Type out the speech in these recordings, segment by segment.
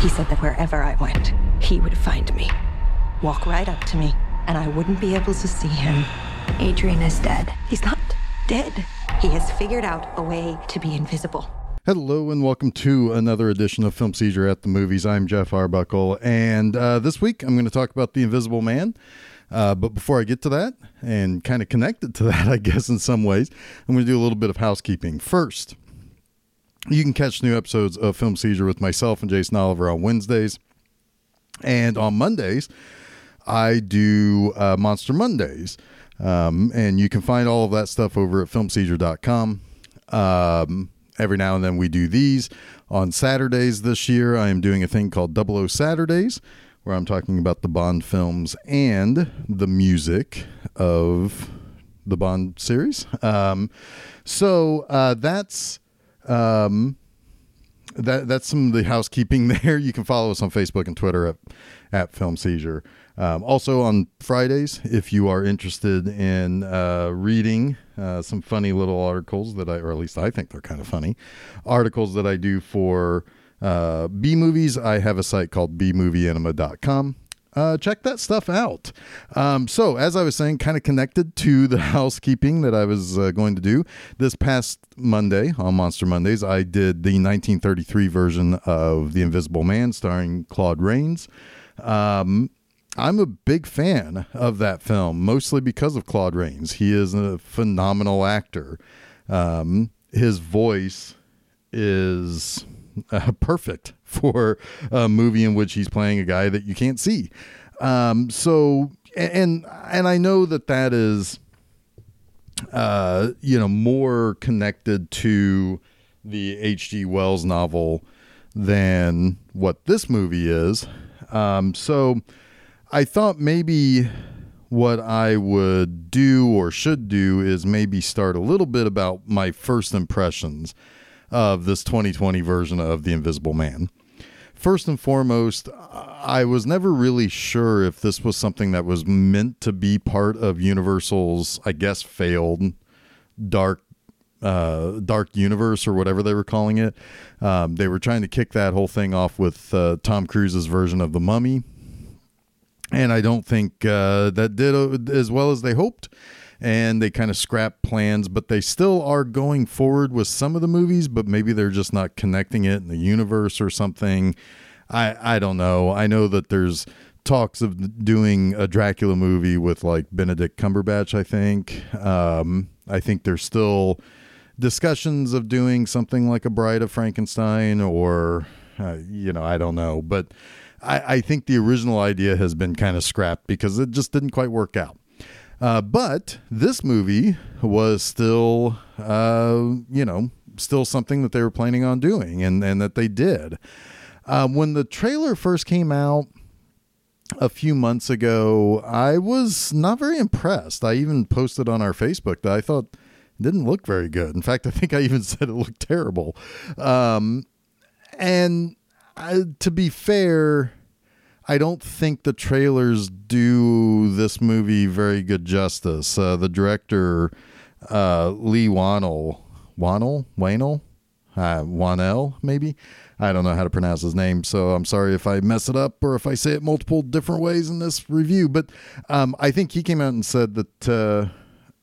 He said that wherever I went, he would find me, walk right up to me, and I wouldn't be able to see him. Adrian is dead. He's not dead. He has figured out a way to be invisible. Hello and welcome to another edition of Film Seizure at the Movies. I'm Jeff Arbuckle, and uh, this week I'm going to talk about The Invisible Man. Uh, but before I get to that, and kind of connected to that, I guess, in some ways, I'm going to do a little bit of housekeeping. First, you can catch new episodes of Film Seizure with myself and Jason Oliver on Wednesdays. And on Mondays, I do uh, Monster Mondays. Um, and you can find all of that stuff over at filmseizure.com. Um, every now and then we do these. On Saturdays this year, I am doing a thing called 00 Saturdays, where I'm talking about the Bond films and the music of the Bond series. Um, so uh, that's um, that that's some of the housekeeping there. You can follow us on Facebook and Twitter at at Film Seizure. Um, also on Fridays, if you are interested in uh, reading uh, some funny little articles that I, or at least I think they're kind of funny, articles that I do for uh, B movies, I have a site called bmovieenema.com. Uh, check that stuff out. Um, so, as I was saying, kind of connected to the housekeeping that I was uh, going to do this past Monday on Monster Mondays, I did the 1933 version of The Invisible Man starring Claude Rains. Um, I'm a big fan of that film, mostly because of Claude Rains. He is a phenomenal actor. Um, his voice is uh, perfect for a movie in which he's playing a guy that you can't see. Um, so, and and I know that that is, uh, you know, more connected to the H.G. Wells novel than what this movie is. Um, so I thought maybe what I would do or should do is maybe start a little bit about my first impressions of this 2020 version of The Invisible Man. First and foremost, I was never really sure if this was something that was meant to be part of Universal's, I guess, failed dark uh, dark universe or whatever they were calling it. Um, they were trying to kick that whole thing off with uh, Tom Cruise's version of the Mummy, and I don't think uh, that did uh, as well as they hoped. And they kind of scrapped plans, but they still are going forward with some of the movies, but maybe they're just not connecting it in the universe or something. I I don't know. I know that there's talks of doing a Dracula movie with like Benedict Cumberbatch. I think. Um, I think there's still discussions of doing something like a Bride of Frankenstein or uh, you know I don't know, but I, I think the original idea has been kind of scrapped because it just didn't quite work out. Uh, but this movie was still, uh, you know, still something that they were planning on doing and, and that they did. Uh, when the trailer first came out a few months ago, I was not very impressed. I even posted on our Facebook that I thought it didn't look very good. In fact, I think I even said it looked terrible. Um, and I, to be fair, I don't think the trailers do this movie very good justice. Uh, the director, uh, Leigh Whannell, Whannell, Whannell, uh, Whannell, maybe. I don't know how to pronounce his name, so I'm sorry if I mess it up or if I say it multiple different ways in this review. But um, I think he came out and said that uh,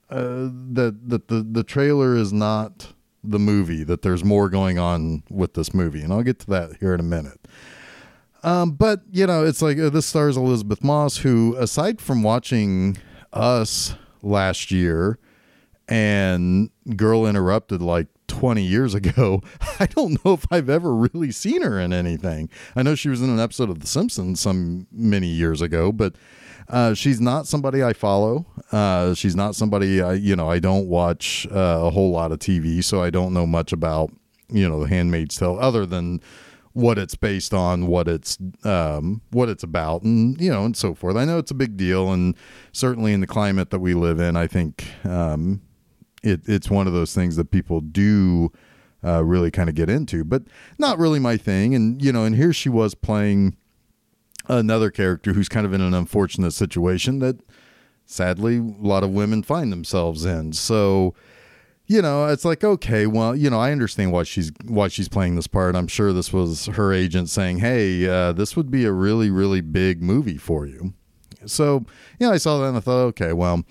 uh, that that the the trailer is not the movie. That there's more going on with this movie, and I'll get to that here in a minute. Um, but you know, it's like uh, this stars Elisabeth Moss, who, aside from watching Us last year and Girl Interrupted like 20 years ago, I don't know if I've ever really seen her in anything. I know she was in an episode of The Simpsons some many years ago, but uh, she's not somebody I follow. Uh, she's not somebody I, you know, I don't watch uh, a whole lot of TV, so I don't know much about, you know, The Handmaid's Tale other than what it's based on, what it's um, what it's about, and you know, and so forth. I know it's a big deal, and certainly in the climate that we live in, I think um, it, it's one of those things that people do uh, really kind of get into, but not really my thing. And you know, and here she was playing another character who's kind of in an unfortunate situation that sadly a lot of women find themselves in. So you know, it's like okay, well, you know, I understand why she's why she's playing this part. I'm sure this was her agent saying, "Hey, uh, this would be a really really big movie for you." So, yeah, I saw that and I thought, okay, well,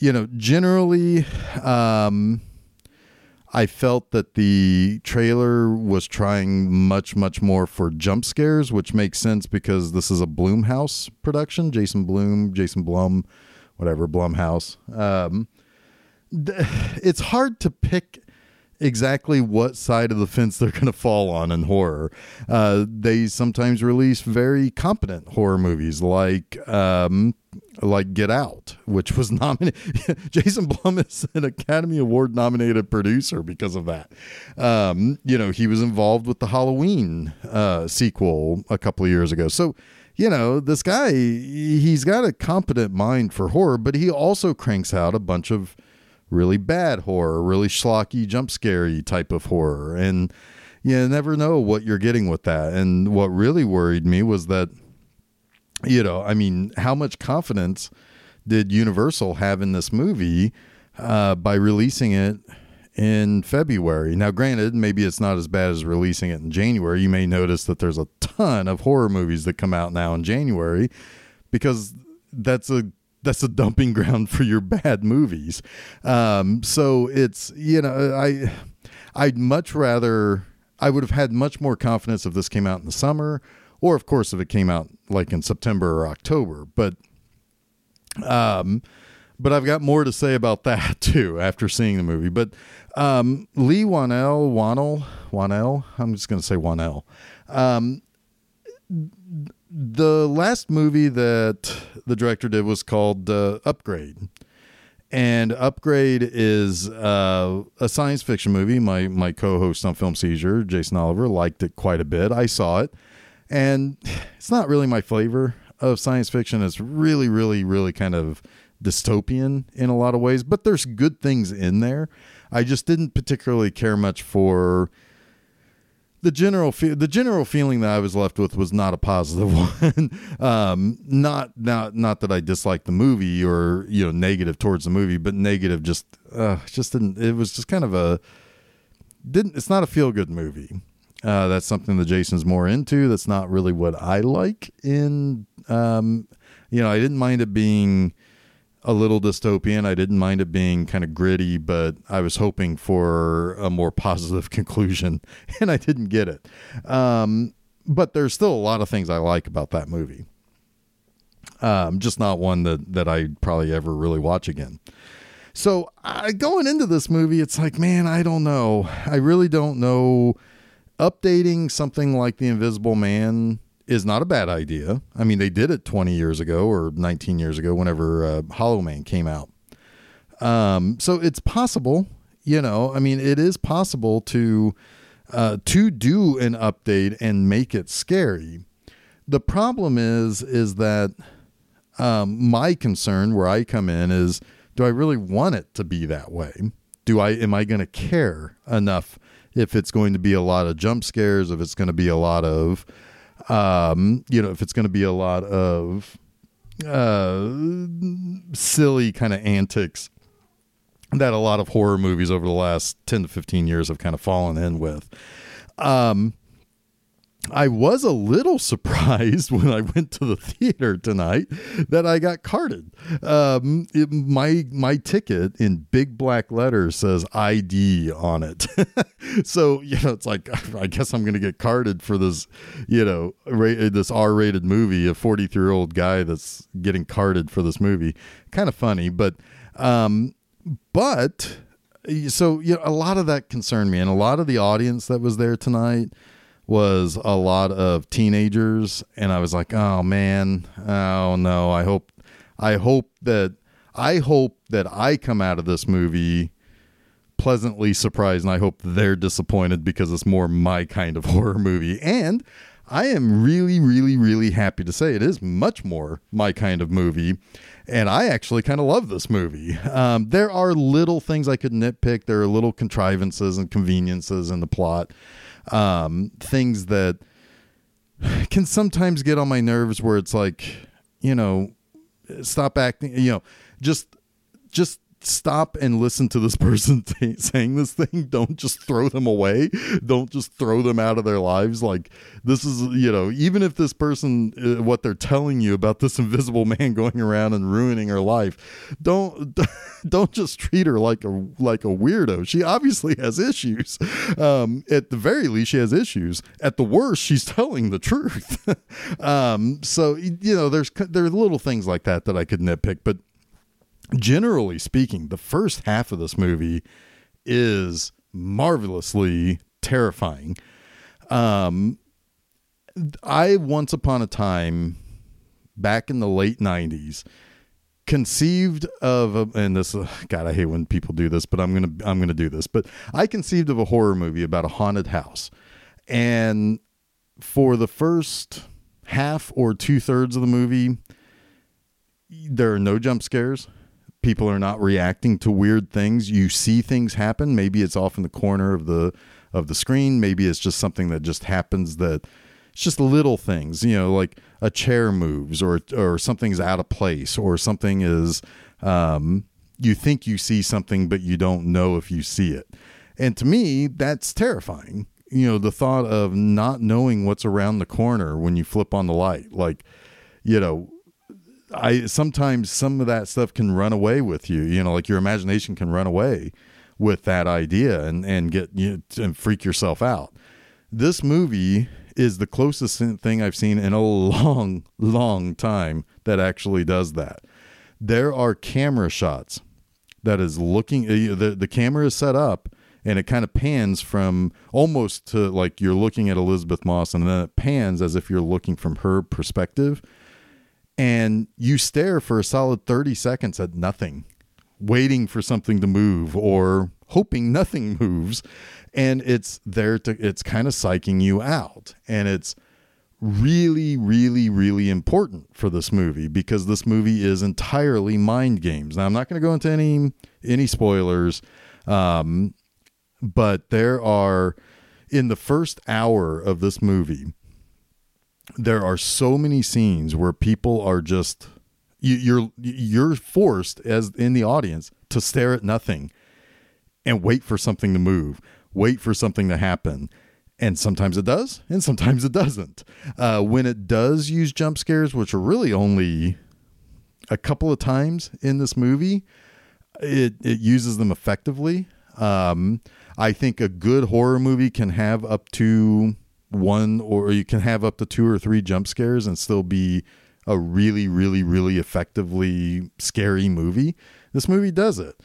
you know, generally, um, I felt that the trailer was trying much, much more for jump scares, which makes sense because this is a Bloomhouse production. Jason Bloom, Jason Blum, whatever, Blumhouse. Um, it's hard to pick exactly what side of the fence they're going to fall on in horror. Uh, they sometimes release very competent horror movies like um, like Get Out, which was nominated. Jason Blum is an Academy Award nominated producer because of that. Um, you know, he was involved with the Halloween uh, sequel a couple of years ago. So, you know, this guy, he's got a competent mind for horror, but he also cranks out a bunch of really bad horror, really schlocky, jump scary type of horror. And you never know what you're getting with that. And what really worried me was that you know, I mean, how much confidence did Universal have in this movie uh, by releasing it in February? Now, granted, maybe it's not as bad as releasing it in January. You may notice that there's a ton of horror movies that come out now in January because that's a that's a dumping ground for your bad movies. Um, so it's you know I I'd much rather I would have had much more confidence if this came out in the summer or of course if it came out like in September or October. But um, but I've got more to say about that too after seeing the movie. But um, Leigh Whannell, Whannell, Whannell, I'm just going to say Whannell. Um, the last movie that the director did was called uh, Upgrade. And Upgrade is uh, a science fiction movie. My my co-host on Film Seizure, Jason Oliver, liked it quite a bit. I saw it and it's not really my flavor of science fiction. It's really, really, really kind of dystopian in a lot of ways, but there's good things in there. I just didn't particularly care much for the general fe- the general feeling that I was left with was not a positive one. um, not not not that I disliked the movie or you know negative towards the movie, but negative just uh, just didn't. It was just kind of a didn't. It's not a feel good movie. Uh, that's something that Jason's more into. That's not really what I like. In um, you know, I didn't mind it being a little dystopian. I didn't mind it being kind of gritty, but I was hoping for a more positive conclusion, and I didn't get it. Um, but there's still a lot of things I like about that movie. Um, just not one that that I probably ever really watch again. So uh, going into this movie, it's like, man, I don't know. I really don't know updating something like The Invisible Man is not a bad idea. I mean, they did it 20 years ago or 19 years ago whenever uh, Hollow Man came out. Um, so it's possible, you know, I mean, it is possible to uh, to do an update and make it scary. The problem is is that um, my concern where I come in is do I really want it to be that way? Do I am I going to care enough if it's going to be a lot of jump scares, if it's going to be a lot of, um, you know, if it's going to be a lot of uh, silly kind of antics that a lot of horror movies over the last 10 to 15 years have kind of fallen in with. Um, I was a little surprised when I went to the theater tonight that I got carded. Um, it, my my ticket in big black letters says ID on it, so you know it's like I guess I'm going to get carded for this, you know, ra- this R-rated movie. A 43 year old guy that's getting carded for this movie. Kind of funny, but um, but so you know a lot of that concerned me, and a lot of the audience that was there tonight was a lot of teenagers and I was like, "Oh man, oh no, I hope I hope that I hope that I come out of this movie pleasantly surprised and I hope they're disappointed because it's more my kind of horror movie." And I am really really really happy to say it is much more my kind of movie and I actually kind of love this movie. Um, there are little things I could nitpick. There are little contrivances and conveniences in the plot um, things that can sometimes get on my nerves where it's like, you know, stop acting, you know, just just stop and listen to this person t- saying this thing. Don't just throw them away. Don't just throw them out of their lives. Like this is, you know, even if this person, uh, what they're telling you about this invisible man going around and ruining her life, don't don't just treat her like a like a weirdo. She obviously has issues. Um, at the very least, she has issues. At the worst, she's telling the truth. um, so you know, there's there are little things like that that I could nitpick, but generally speaking, the first half of this movie is marvelously terrifying. Um, I once upon a time, back in the late '90s, conceived of a, and this God, I hate when people do this, but I'm gonna I'm gonna do this. But I conceived of a horror movie about a haunted house, and for the first half or two thirds of the movie, there are no jump scares people are not reacting to weird things. You see things happen. Maybe it's off in the corner of the of the screen. Maybe it's just something that just happens that it's just little things you know like a chair moves or or something's out of place or something is um, you think you see something but you don't know if you see it. And to me that's terrifying. You know the thought of not knowing what's around the corner when you flip on the light like you know I sometimes some of that stuff can run away with you. You know, like your imagination can run away with that idea and and get you know, and freak yourself out. This movie is the closest thing I've seen in a long, long time that actually does that. There are camera shots that is looking uh, the the camera is set up and it kind of pans from almost to like you're looking at Elisabeth Moss and then it pans as if you're looking from her perspective and you stare for a solid 30 seconds at nothing, waiting for something to move or hoping nothing moves. And it's there to, it's kind of psyching you out. And it's really, really, really important for this movie because this movie is entirely mind games. Now, I'm not going to go into any, any spoilers. Um, but there are, in the first hour of this movie, there are so many scenes where people are just you, you're you're forced as in the audience to stare at nothing and wait for something to move, wait for something to happen. And sometimes it does, and sometimes it doesn't. Uh, when it does use jump scares, which are really only a couple of times in this movie, it, it uses them effectively. Um, I think a good horror movie can have up to one or you can have up to two or three jump scares and still be a really really really effectively scary movie. This movie does it.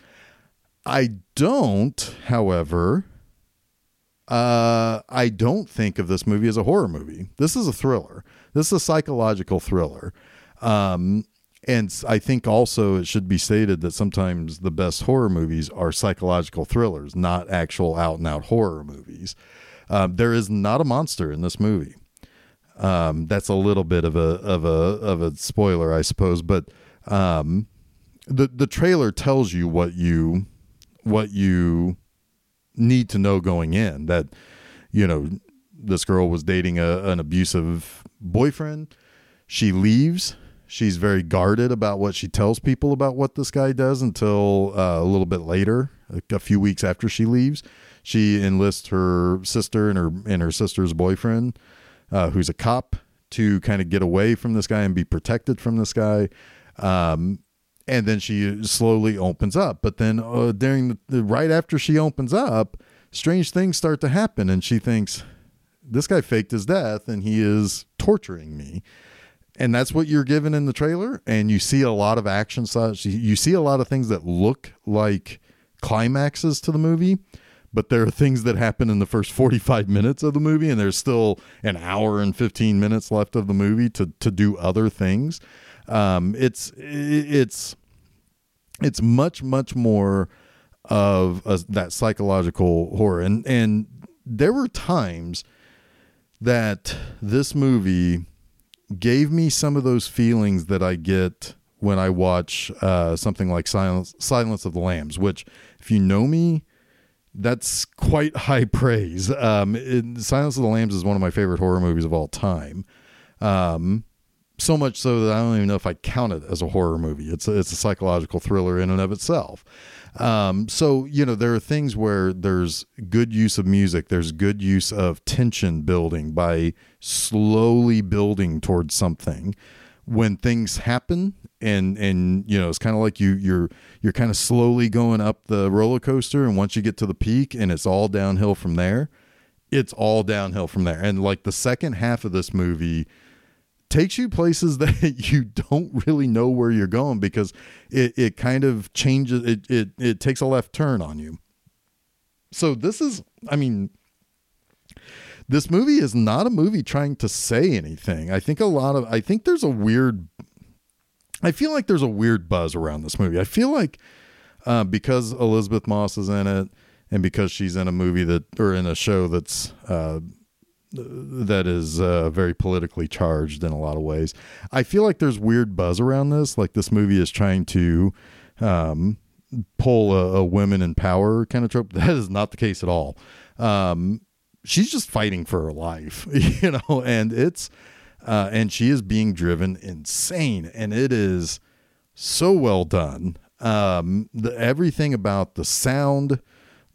I don't however uh i don't think of this movie as a horror movie. This is a thriller. This is a psychological thriller. Um and I think also it should be stated that sometimes the best horror movies are psychological thrillers, not actual out and out horror movies. Um, there is not a monster in this movie. Um, that's a little bit of a of a of a spoiler, I suppose, but um, the the trailer tells you what you what you need to know going in. That you know this girl was dating a, an abusive boyfriend. She leaves. She's very guarded about what she tells people about what this guy does until uh, a little bit later, a, a few weeks after she leaves she enlists her sister and her and her sister's boyfriend, uh, who's a cop, to kind of get away from this guy and be protected from this guy. Um, and then she slowly opens up. But then uh, during the, the, right after she opens up, strange things start to happen, and she thinks this guy faked his death and he is torturing me. And that's what you're given in the trailer. And you see a lot of action shots. You see a lot of things that look like climaxes to the movie but there are things that happen in the first 45 minutes of the movie and there's still an hour and 15 minutes left of the movie to to do other things. Um, it's it's it's much much more of a, that psychological horror. And and there were times that this movie gave me some of those feelings that I get when I watch uh, something like Silence, Silence of the Lambs, which, if you know me, that's quite high praise. Um, it, Silence of the Lambs is one of my favorite horror movies of all time. Um, so much so that I don't even know if I count it as a horror movie. It's a, it's a psychological thriller in and of itself. Um, so you know there are things where there's good use of music, there's good use of tension building by slowly building towards something. When things happen, and and you know it's kind of like you you're you're kind of slowly going up the roller coaster, and once you get to the peak, and it's all downhill from there. It's all downhill from there, and like the second half of this movie takes you places that you don't really know where you're going because it, it kind of changes it, it it takes a left turn on you so this is i mean this movie is not a movie trying to say anything i think a lot of i think there's a weird i feel like there's a weird buzz around this movie i feel like uh, because Elisabeth moss is in it and because she's in a movie that or in a show that's uh, that is uh, very politically charged in a lot of ways. I feel like there's weird buzz around this. Like this movie is trying to um, pull a, a, women in power kind of trope. That is not the case at all. Um, she's just fighting for her life, you know, and it's uh, and she is being driven insane, and it is so well done. Um, the everything about the sound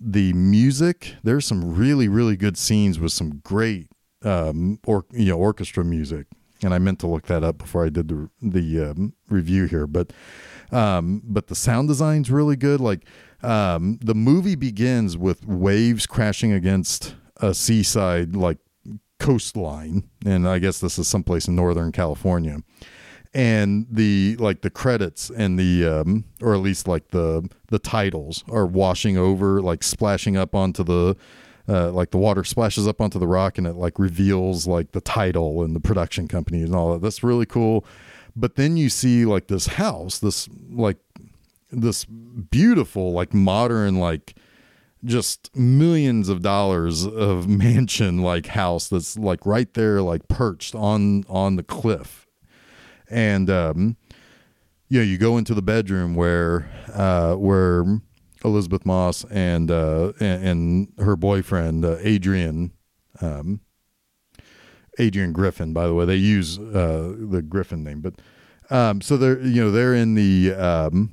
the music there's some really really good scenes with some great um or you know orchestra music and i meant to look that up before i did the the um, review here but um but the sound design's really good like um the movie begins with waves crashing against a seaside like coastline and i guess this is someplace in northern california. And the like the credits and the um or at least like the the titles are washing over like splashing up onto the uh, like the water splashes up onto the rock and it like reveals like the title and the production company and all that. That's really cool. But then you see like this house this like this beautiful like modern like just millions of dollars of mansion like house that's like right there like perched on on the cliff and um, you know, you go into the bedroom where uh, where Elisabeth Moss and uh, and, and her boyfriend uh, Adrian. Um, Adrian Griffin, by the way, they use uh, the Griffin name, but um, so they're you know they're in the um,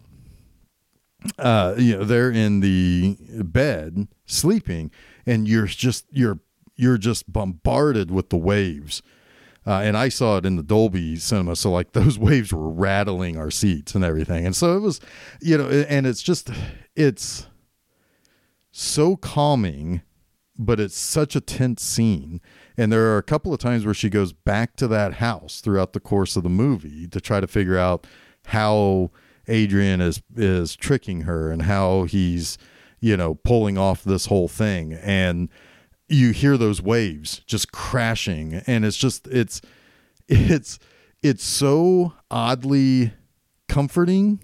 uh, you know they're in the bed sleeping, and you're just you're you're just bombarded with the waves uh, and I saw it in the Dolby cinema. So like those waves were rattling our seats and everything. And so it was, you know, and it's just, it's so calming, but it's such a tense scene. And there are a couple of times where she goes back to that house throughout the course of the movie to try to figure out how Adrian is is tricking her and how he's, you know, pulling off this whole thing. And you hear those waves just crashing and it's just it's it's it's so oddly comforting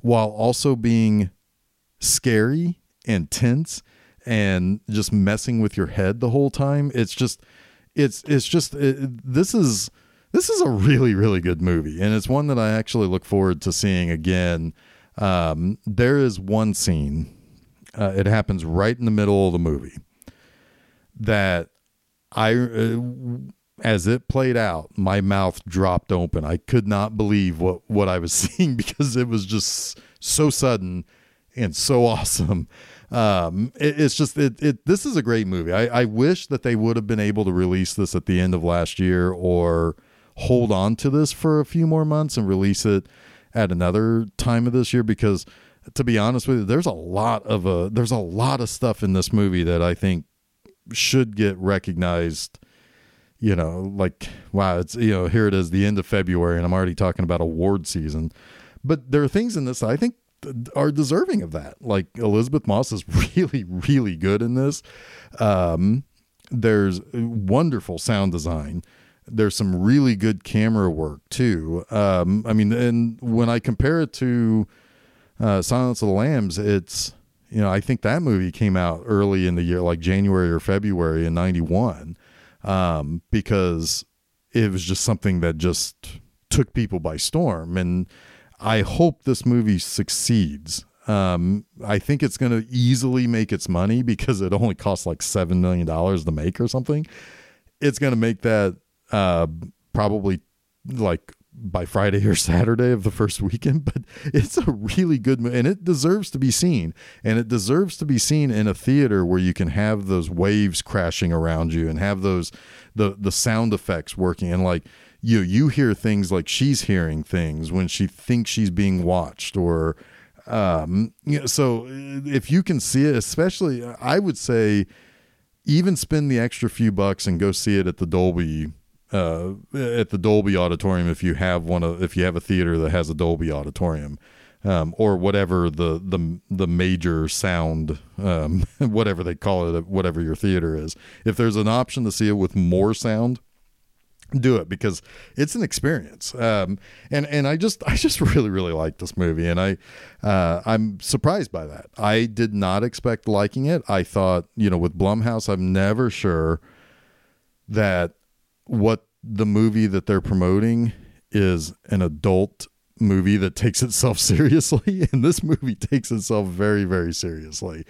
while also being scary and tense and just messing with your head the whole time it's just it's it's just it, this is this is a really really good movie and it's one that i actually look forward to seeing again um, there is one scene uh, it happens right in the middle of the movie that I, uh, as it played out, my mouth dropped open. I could not believe what, what I was seeing because it was just so sudden and so awesome. Um, it, it's just, it, it, this is a great movie. I, I wish that they would have been able to release this at the end of last year or hold on to this for a few more months and release it at another time of this year? Because to be honest with you, there's a lot of a, there's a lot of stuff in this movie that I think should get recognized you know like wow it's you know here it is the end of february and i'm already talking about award season. But there are things in this i think are deserving of that. Like Elisabeth moss is really really good in this. Um, there's wonderful sound design there's some really good camera work too um, i mean and when i compare it to uh, silence of the lambs it's you know, I think that movie came out early in the year, like January or February in '91, um, because it was just something that just took people by storm. And I hope this movie succeeds. Um, I think it's going to easily make its money because it only costs like seven million dollars to make or something. It's going to make that uh, probably like by Friday or Saturday of the first weekend, but it's a really good movie and it deserves to be seen. And it deserves to be seen in a theater where you can have those waves crashing around you and have those the the sound effects working and like you you hear things like she's hearing things when she thinks she's being watched or um you know, so if you can see it especially I would say even spend the extra few bucks and go see it at the Dolby uh, at the Dolby Auditorium if you have one of if you have a theater that has a Dolby Auditorium. Um, or whatever the the the major sound, um, whatever they call it, whatever your theater is. If there's an option to see it with more sound, do it because it's an experience. Um, and and I just I just really really like this movie, and I uh, I'm surprised by that. I did not expect liking it. I thought you know with Blumhouse, I'm never sure that what the movie that they're promoting is an adult movie that takes itself seriously and this movie takes itself very very seriously.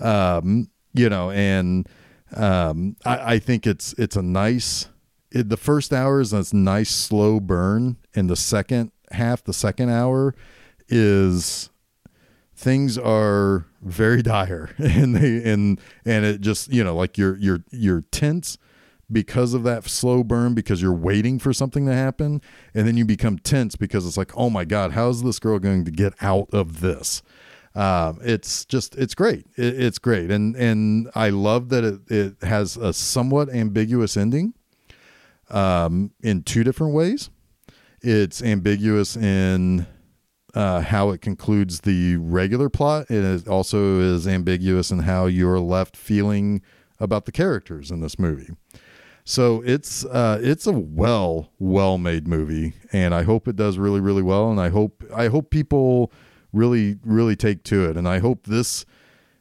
Um you know and um i i think it's it's a nice it, the first hour is a nice slow burn and the second half the second hour is things are very dire and they and and it just you know like you're you're you're tense because of that slow burn because you're waiting for something to happen and then you become tense because it's like oh my god how's this girl going to get out of this? Um, it's just it's great. It, it's great. And and i love that it, it has a somewhat ambiguous ending um, in two different ways. It's ambiguous in uh, how it concludes the regular plot. And it also is ambiguous in how you're left feeling about the characters in this movie so it's uh, it's a well well made movie, and I hope it does really really well. And I hope I hope people really really take to it, and I hope this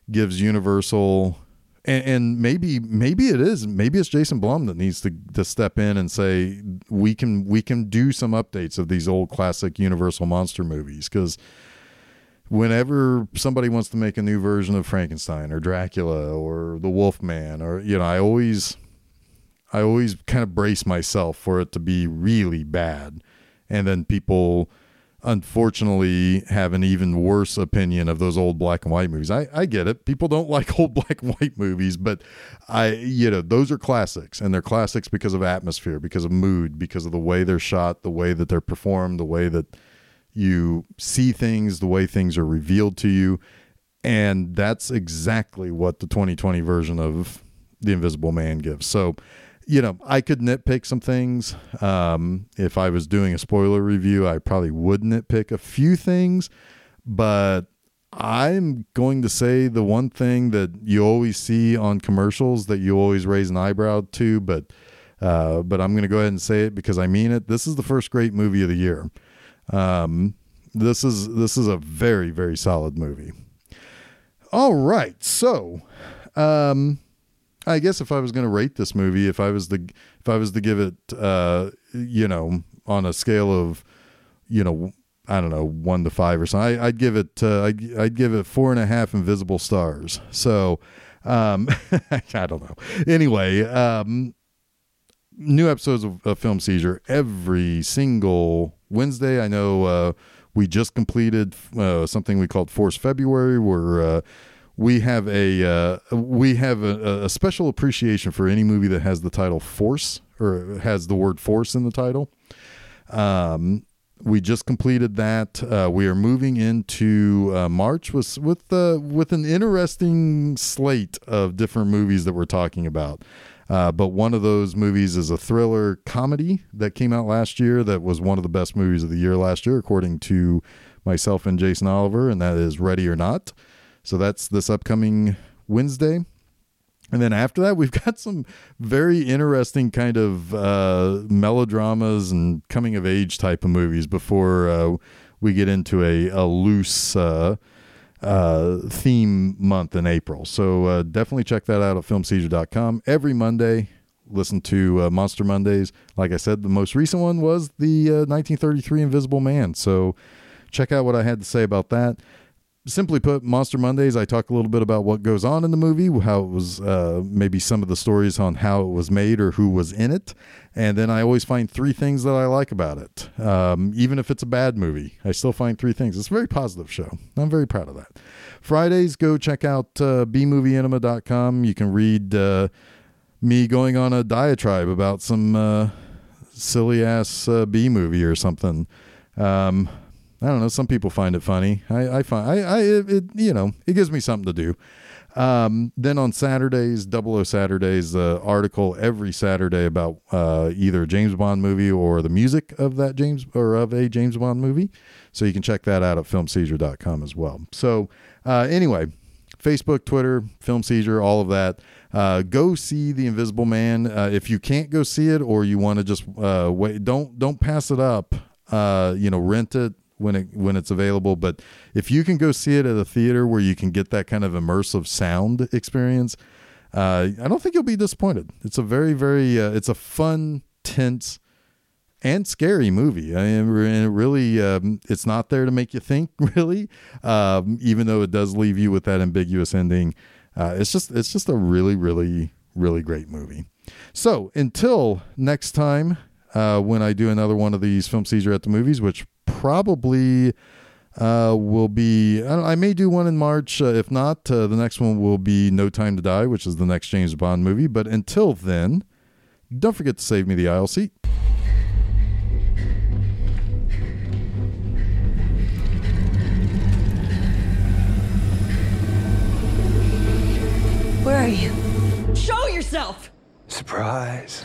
gives Universal. And, and maybe maybe it is maybe it's Jason Blum that needs to to step in and say we can we can do some updates of these old classic Universal monster movies because whenever somebody wants to make a new version of Frankenstein or Dracula or the Wolfman or you know I always I always kind of brace myself for it to be really bad. And then people unfortunately have an even worse opinion of those old black and white movies. I, I get it. People don't like old black and white movies, but I you know, those are classics and they're classics because of atmosphere, because of mood, because of the way they're shot, the way that they're performed, the way that you see things, the way things are revealed to you. And that's exactly what the 2020 version of The Invisible Man gives. So you know, I could nitpick some things. Um, if I was doing a spoiler review, I probably would nitpick a few things, but I'm going to say the one thing that you always see on commercials that you always raise an eyebrow to, but uh, but I'm going to go ahead and say it because I mean it. This is the first great movie of the year. Um, this is this is a very very solid movie. All right, so um, I guess if I was going to rate this movie, if I was the if I was to give it, uh, you know, on a scale of, you know, I don't know, one to five or something, I, would give it, uh, I'd, I'd give it four and a half invisible stars. So, um, I don't know. Anyway, um, new episodes of, of, Film Seizure every single Wednesday. I know uh, we just completed uh, something we called Force February, where uh, we have a uh, we have a, a, special appreciation for any movie that has the title Force or has the word Force in the title. Um, we just completed that. Uh, we are moving into uh, March with with uh, with an interesting slate of different movies that we're talking about. Uh, but one of those movies is a thriller comedy that came out last year that was one of the best movies of the year last year, according to myself and Jason Oliver, and that is Ready or Not. So that's this upcoming Wednesday. And then after that, we've got some very interesting kind of uh, melodramas and coming of age type of movies before uh, we get into a, a loose uh, uh theme month in April. So uh, definitely check that out at filmseizure.com. Every Monday, listen to uh, Monster Mondays. Like I said, the most recent one was the 1933 Invisible Man. So check out what I had to say about that simply put, Monster Mondays, I talk a little bit about what goes on in the movie, how it was, uh, maybe some of the stories on how it was made or who was in it. And then I always find three things that I like about it. Um, even if it's a bad movie, I still find three things. It's a very positive show. I'm very proud of that. Fridays, go check out uh, bmovieenema.com. You can read uh, me going on a diatribe about some uh, silly ass uh, B movie or something. Um, I don't know. Some people find it funny. I, I find I, I it, it, you know it gives me something to do. Um, then on Saturdays, Double O Saturdays, the article every Saturday about uh, either a James Bond movie or the music of that James or of a James Bond movie. So you can check that out at filmseizure.com as well. So uh, anyway, Facebook, Twitter, Film Seizure, all of that. Uh, go see The Invisible Man. Uh, if you can't go see it or you want to just uh, wait, don't don't pass it up. Uh, you know, rent it when it when it's available. But if you can go see it at a theater where you can get that kind of immersive sound experience, uh, I don't think you'll be disappointed. It's a very very uh, it's a fun, tense, and scary movie. I mean, it really um, it's not there to make you think really, um, even though it does leave you with that ambiguous ending. Uh, it's just it's just a really really really great movie. So until next time, uh, when I do another one of these film seizure at the movies, which probably uh, will be I, I, may do one in March. Uh, if not, uh, the next one will be No Time to Die, which is the next James Bond movie. But until then, don't forget to save me the aisle seat. Where are you? Show yourself! Surprise.